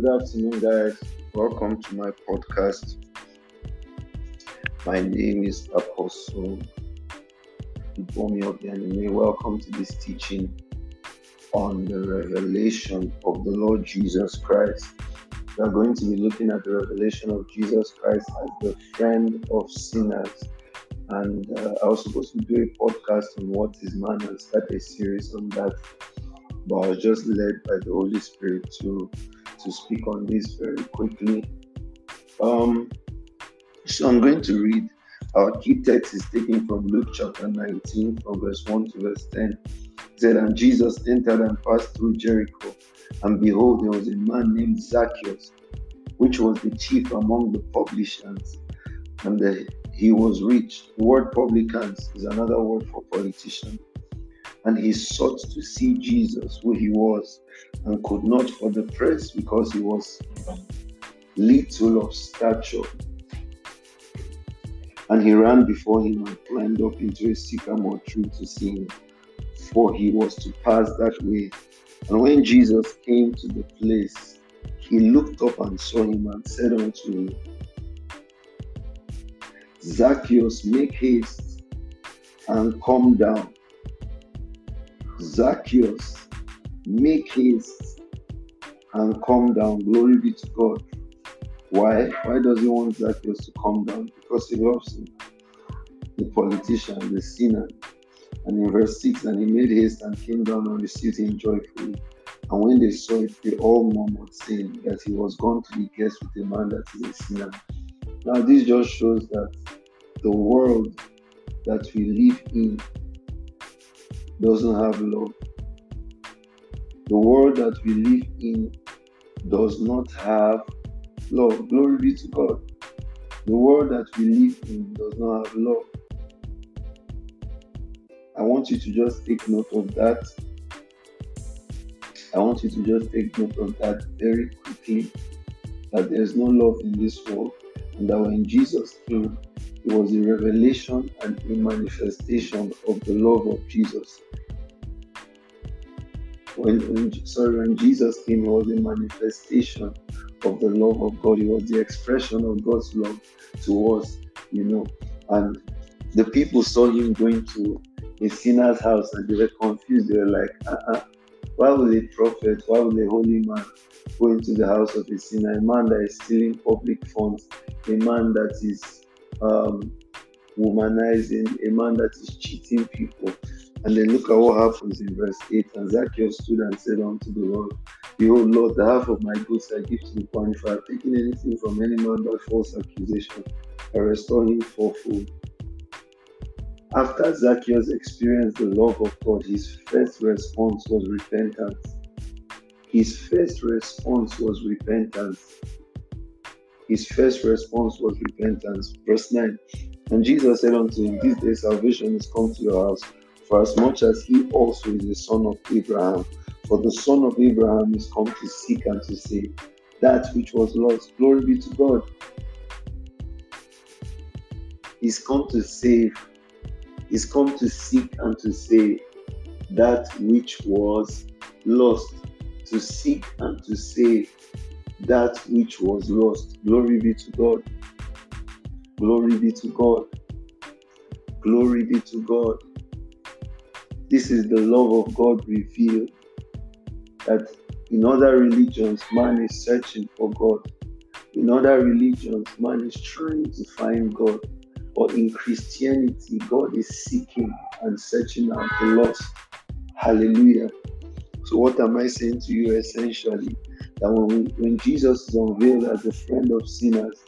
Good afternoon, guys. Welcome to my podcast. My name is Apostle Ibomi of. Welcome to this teaching on the revelation of the Lord Jesus Christ. We are going to be looking at the revelation of Jesus Christ as the friend of sinners. And uh, I was supposed to do a podcast on what is man and start a series on that, but I was just led by the Holy Spirit to to speak on this very quickly. Um, so I'm going to read. Our key text is taken from Luke chapter 19, from verse 1 to verse 10. It said, And Jesus entered and passed through Jericho. And behold, there was a man named Zacchaeus, which was the chief among the publicans. And the, he was rich. The word publicans is another word for politician and he sought to see Jesus, who he was, and could not for the press because he was little of stature. And he ran before him and climbed up into a sycamore tree to see him, for he was to pass that way. And when Jesus came to the place, he looked up and saw him and said unto him, Zacchaeus, make haste and come down Zacchaeus, make haste and come down. Glory be to God. Why? Why does he want Zacchaeus to come down? Because he loves him. The politician, the sinner. And in verse 6, and he made haste and came down and received him joyfully. And when they saw it, they all murmured, saying that he was gone to be guest with a man that is a sinner. Now, this just shows that the world that we live in doesn't have love. The world that we live in does not have love. Glory be to God. The world that we live in does not have love. I want you to just take note of that. I want you to just take note of that very quickly that there's no love in this world, and that when Jesus came, it was a revelation and a manifestation of the love of Jesus. When, when sorry, when Jesus came, it was a manifestation of the love of God. It was the expression of God's love to us, you know. And the people saw him going to a sinner's house and they were confused. They were like, uh-uh, why would a prophet, why would a holy man go into the house of a sinner? A man that is stealing public funds, a man that is um, womanizing, a man that is cheating people. And then look at what happens in verse 8. And Zacchaeus stood and said unto the Lord, Behold, Lord, the half of my goods I give to the poor. If I have taken anything from any man by false accusation, I restore him fourfold. After Zacchaeus experienced the love of God, his first response was repentance. His first response was repentance his first response was repentance. Verse 9 And Jesus said unto him, This day salvation is come to your house, for as much as he also is the son of Abraham. For the son of Abraham is come to seek and to save that which was lost. Glory be to God. He's come to save, he's come to seek and to save that which was lost. To seek and to save that which was lost. Glory be to God. Glory be to God. Glory be to God. This is the love of God revealed. That in other religions, man is searching for God. In other religions, man is trying to find God. But in Christianity, God is seeking and searching out the lost. Hallelujah. So, what am I saying to you essentially? That when, we, when Jesus is unveiled as the friend of sinners,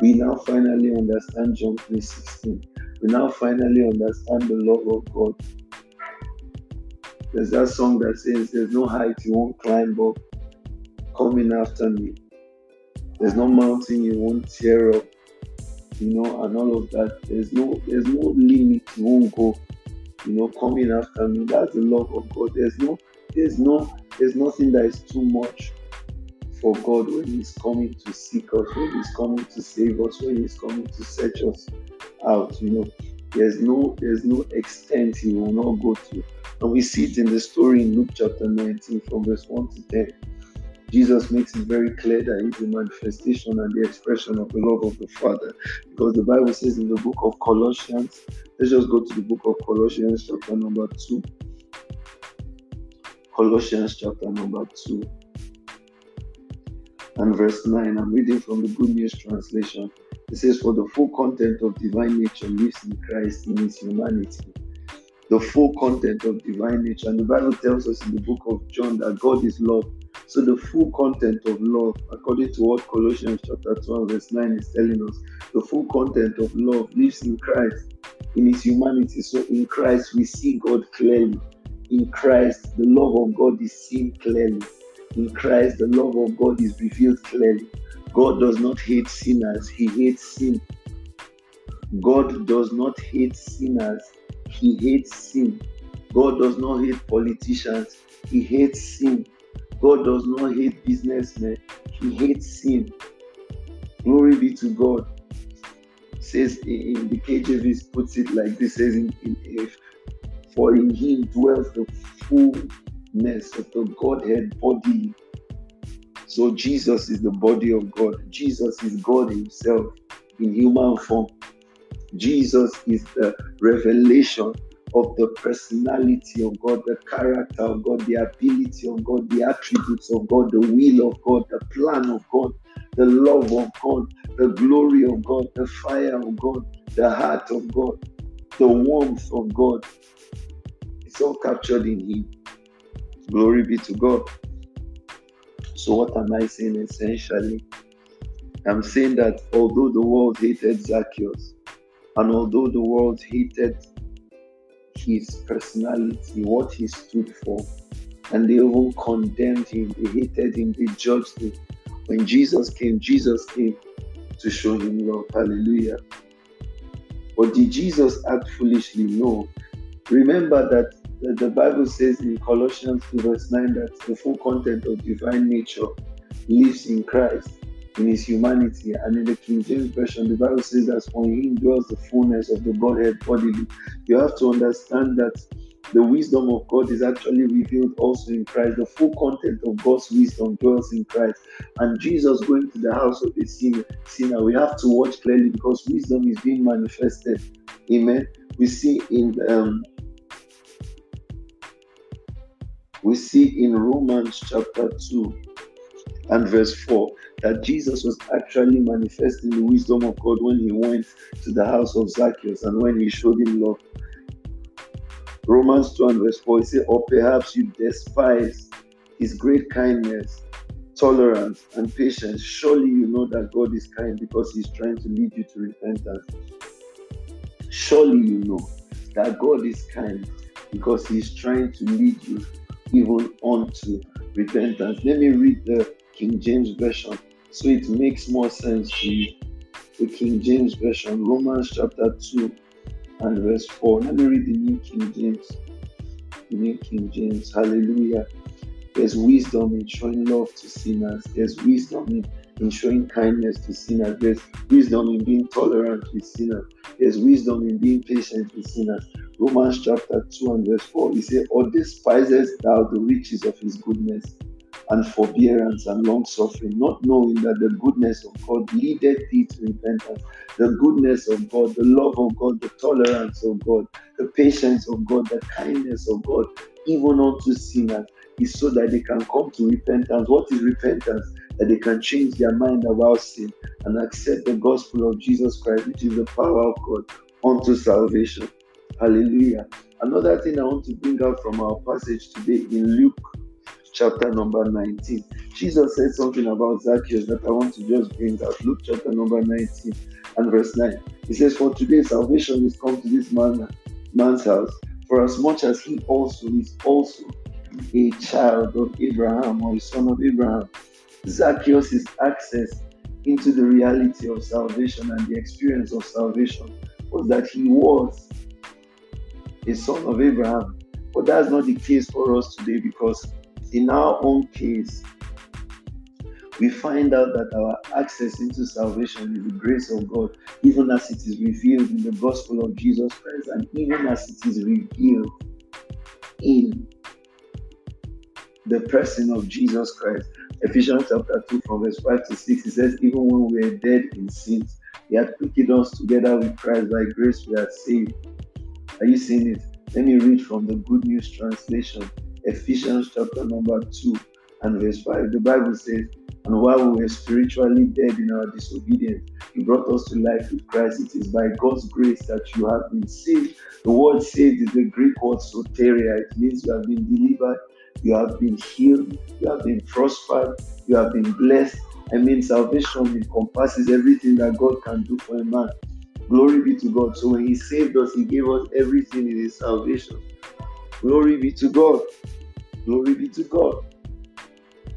we now finally understand John 3.16. We now finally understand the love of God. There's that song that says, There's no height you won't climb up coming after me. There's no mountain you won't tear up, you know, and all of that. There's no there's no limit you won't go, you know, coming after me. That's the love of God. There's no there's no there's nothing that is too much for God when He's coming to seek us, when He's coming to save us, when He's coming to search us out. You know, there's no there's no extent He will not go to. And we see it in the story in Luke chapter 19 from verse 1 to 10. Jesus makes it very clear that he's the manifestation and the expression of the love of the Father. Because the Bible says in the book of Colossians, let's just go to the book of Colossians, chapter number 2. Colossians, chapter number 2 and verse 9. I'm reading from the Good News Translation. It says, For the full content of divine nature lives in Christ in his humanity. The full content of divine nature. And the Bible tells us in the book of John that God is love. So the full content of love, according to what Colossians chapter 12, verse 9 is telling us, the full content of love lives in Christ, in his humanity. So in Christ we see God clearly. In Christ, the love of God is seen clearly. In Christ, the love of God is revealed clearly. God does not hate sinners, He hates sin. God does not hate sinners, He hates sin. God does not hate politicians, He hates sin. God does not hate businessmen, He hates sin. Glory be to God. Says in the KJV puts it like this says in, in if for in him dwells the full fullness of the Godhead body. So Jesus is the body of God. Jesus is God Himself in human form. Jesus is the revelation of the personality of God, the character of God, the ability of God, the attributes of God, the will of God, the plan of God, the love of God, the glory of God, the fire of God, the heart of God, the warmth of God. It's all captured in Him. Glory be to God. So, what am I saying essentially? I'm saying that although the world hated Zacchaeus, and although the world hated his personality, what he stood for, and they even condemned him, they hated him, they judged him. When Jesus came, Jesus came to show him love. Hallelujah. But did Jesus act foolishly? No. Remember that the Bible says in Colossians 2, verse 9, that the full content of divine nature lives in Christ, in his humanity. And in the King James Version, the Bible says that on him dwells the fullness of the Godhead bodily. You have to understand that the wisdom of God is actually revealed also in Christ. The full content of God's wisdom dwells in Christ. And Jesus going to the house of a sinner, we have to watch clearly because wisdom is being manifested. Amen. We see in um, we see in Romans chapter 2 and verse 4 that Jesus was actually manifesting the wisdom of God when he went to the house of Zacchaeus and when he showed him love. Romans 2 and verse 4, he said, Or perhaps you despise his great kindness, tolerance, and patience. Surely you know that God is kind because he's trying to lead you to repentance. Surely you know that God is kind because he's trying to lead you even unto repentance. Let me read the King James Version so it makes more sense to you. The King James Version, Romans chapter 2 and verse 4. Let me read the New King James. The New King James. Hallelujah. There's wisdom in showing love to sinners. There's wisdom in, in showing kindness to sinners. There's wisdom in being tolerant with sinners. There's wisdom in being patient with sinners. Romans chapter 2 and verse 4, he said, Or despisest thou the riches of his goodness and forbearance and long suffering, not knowing that the goodness of God leadeth thee to repentance. The goodness of God, the love of God, the tolerance of God, the patience of God, the kindness of God, even unto sinners, is so that they can come to repentance. What is repentance? That they can change their mind about sin and accept the gospel of Jesus Christ, which is the power of God unto salvation. Hallelujah. Another thing I want to bring out from our passage today in Luke chapter number 19. Jesus said something about Zacchaeus that I want to just bring out. Luke chapter number 19 and verse 9. He says, For today salvation is come to this man, man's house, for as much as he also is also a child of Abraham or a son of Abraham. Zacchaeus' access into the reality of salvation and the experience of salvation was that he was a son of Abraham. But that's not the case for us today because in our own case, we find out that our access into salvation is the grace of God, even as it is revealed in the gospel of Jesus Christ, and even as it is revealed in the person of Jesus Christ. Ephesians chapter 2, from verse 5 to 6, it says, Even when we were dead in sins, He had quickened us together with Christ. By grace we are saved. Are you seeing it? Let me read from the Good News Translation, Ephesians chapter number 2 and verse 5. The Bible says, And while we were spiritually dead in our disobedience, He brought us to life with Christ. It is by God's grace that you have been saved. The word saved is the Greek word soteria. It means you have been delivered, you have been healed, you have been prospered, you have been blessed. I mean, salvation encompasses everything that God can do for a man. Glory be to God. So when He saved us, He gave us everything in His salvation. Glory be to God. Glory be to God.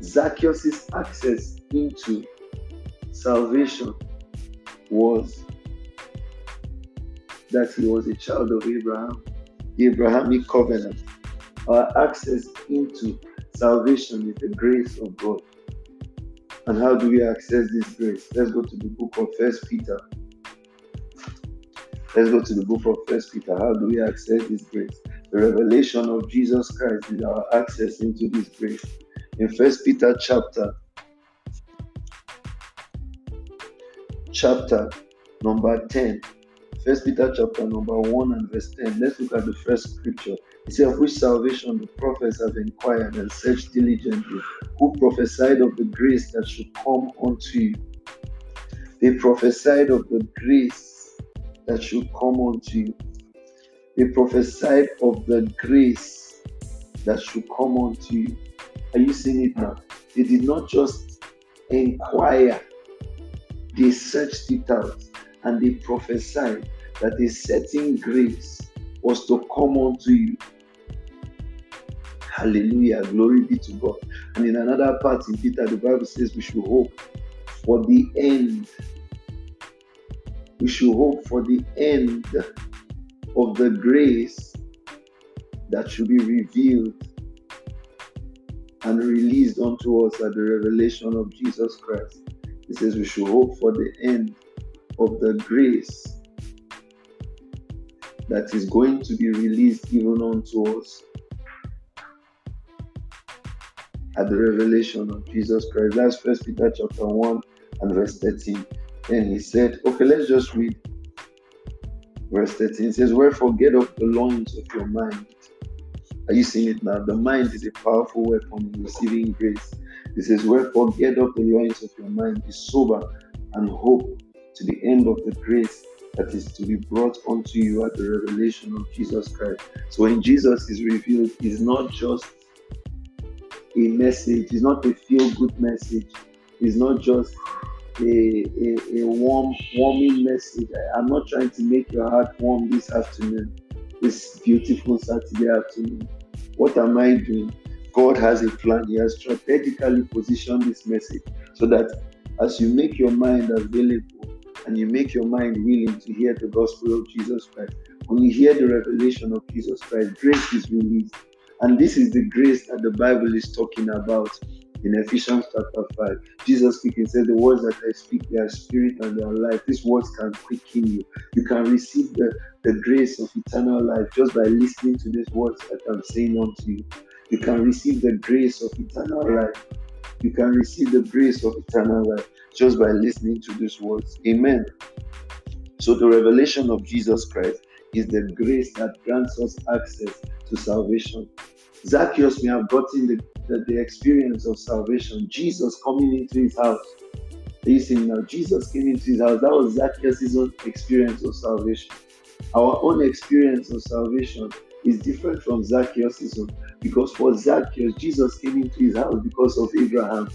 Zacchaeus' access into salvation was that he was a child of Abraham, the Abrahamic covenant. Our access into salvation is the grace of God. And how do we access this grace? Let's go to the book of First Peter. Let's go to the book of First Peter. How do we access this grace? The revelation of Jesus Christ is our access into this grace. In First Peter chapter chapter number 10. First Peter chapter number 1 and verse 10. Let's look at the first scripture. It says, Of which salvation the prophets have inquired and searched diligently, who prophesied of the grace that should come unto you. They prophesied of the grace that should come unto you. They prophesied of the grace that should come unto you. Are you seeing it now? They did not just inquire, they searched it out and they prophesied that a certain grace was to come unto you. Hallelujah. Glory be to God. And in another part in Peter, the Bible says we should hope for the end. We should hope for the end of the grace that should be revealed and released unto us at the revelation of Jesus Christ. He says we should hope for the end of the grace that is going to be released even unto us at the revelation of Jesus Christ. That's First Peter chapter 1 and verse 13. And he said, Okay, let's just read verse 13 It says, Wherefore get up the loins of your mind. Are you seeing it now? The mind is a powerful weapon in receiving grace. It says, Wherefore get up the loins of your mind, be sober and hope to the end of the grace that is to be brought unto you at the revelation of Jesus Christ. So when Jesus is revealed, it's not just a message, it's not a feel good message, it's not just a, a, a warm, warming message. I'm not trying to make your heart warm this afternoon, this beautiful Saturday afternoon. What am I doing? God has a plan. He has strategically positioned this message so that as you make your mind available and you make your mind willing to hear the gospel of Jesus Christ, when you hear the revelation of Jesus Christ, grace is released. And this is the grace that the Bible is talking about in Ephesians chapter 5. Jesus speaking said, The words that I speak, they are spirit and they are life. These words can quicken you. You can receive the, the grace of eternal life just by listening to these words that I'm saying unto you. You can receive the grace of eternal life. You can receive the grace of eternal life just by listening to these words. Amen. So, the revelation of Jesus Christ is the grace that grants us access to salvation. Zacchaeus may have gotten the, the, the experience of salvation. Jesus coming into his house. See now, Jesus came into his house. That was Zacchaeus' own experience of salvation. Our own experience of salvation is different from Zacchaeus' own because for Zacchaeus, Jesus came into his house because of Abraham.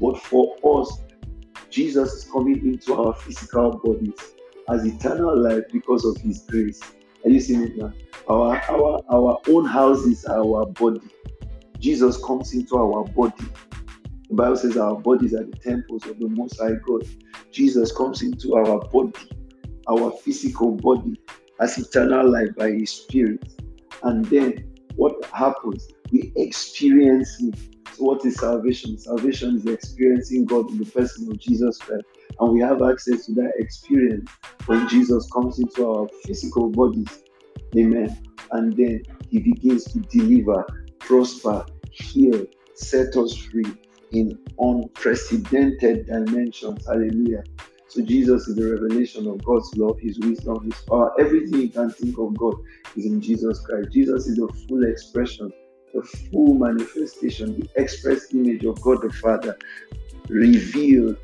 But for us, Jesus is coming into our physical bodies as eternal life because of his grace. Are you seeing it now? Our, our, our own house is our body. Jesus comes into our body. The Bible says our bodies are the temples of the Most High God. Jesus comes into our body, our physical body, as eternal life by His Spirit. And then what happens? We experience Him. What is salvation? Salvation is experiencing God in the person of Jesus Christ. And we have access to that experience when Jesus comes into our physical bodies. Amen. And then he begins to deliver, prosper, heal, set us free. in unprecedented dimensions. Hallelujah. So Jesus is the revelation of God's love, His wisdom, His power. Everything you can think of God is in Jesus Christ. Jesus is the full expression, the full manifestation, the express image of God the Father, revealed,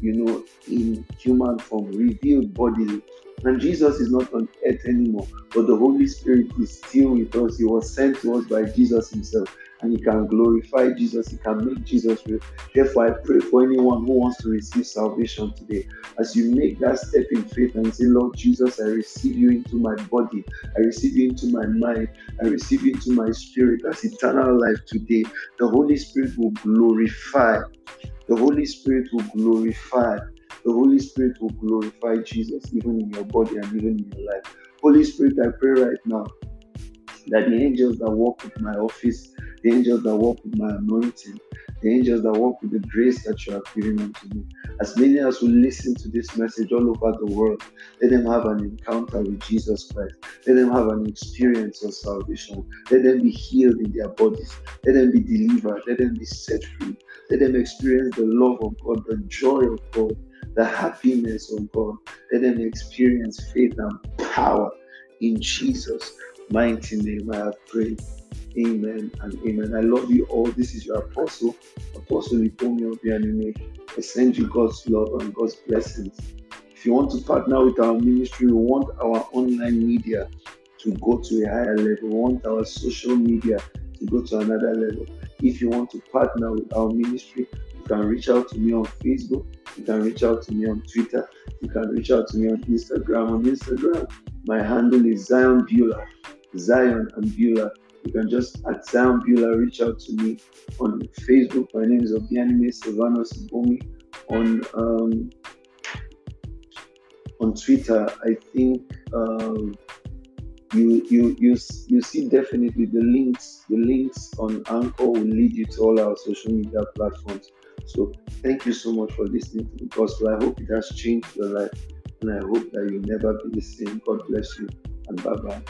you know, in human form, revealed bodily. And Jesus is not on earth anymore, but the Holy Spirit is still with us. He was sent to us by Jesus Himself and he can glorify Jesus, he can make Jesus real. Therefore, I pray for anyone who wants to receive salvation today. As you make that step in faith and say, Lord Jesus, I receive you into my body, I receive you into my mind, I receive you into my spirit as eternal life today. The Holy Spirit will glorify. The Holy Spirit will glorify. The Holy Spirit will glorify Jesus even in your body and even in your life. Holy Spirit, I pray right now that the angels that walk with my office, the angels that walk with my anointing, the angels that walk with the grace that you have given unto me. As many as will listen to this message all over the world, let them have an encounter with Jesus Christ. Let them have an experience of salvation. Let them be healed in their bodies. Let them be delivered. Let them be set free. Let them experience the love of God, the joy of God, the happiness of God. Let them experience faith and power in Jesus' mighty name. I have prayed. Amen and amen. I love you all. This is your apostle, Apostle Liponio Bianime. I send you God's love and God's blessings. If you want to partner with our ministry, we want our online media to go to a higher level. We want our social media to go to another level. If you want to partner with our ministry, you can reach out to me on Facebook. You can reach out to me on Twitter. You can reach out to me on Instagram. On Instagram, my handle is Zion Beulah. Zion and Beulah. You can just at Zion Beulah reach out to me on Facebook. My name is Obianime Silvanos Bomi. On um, on Twitter, I think um, you you you you see definitely the links. The links on Anchor will lead you to all our social media platforms. So thank you so much for listening to the gospel. I hope it has changed your life, and I hope that you'll never be the same. God bless you, and bye bye.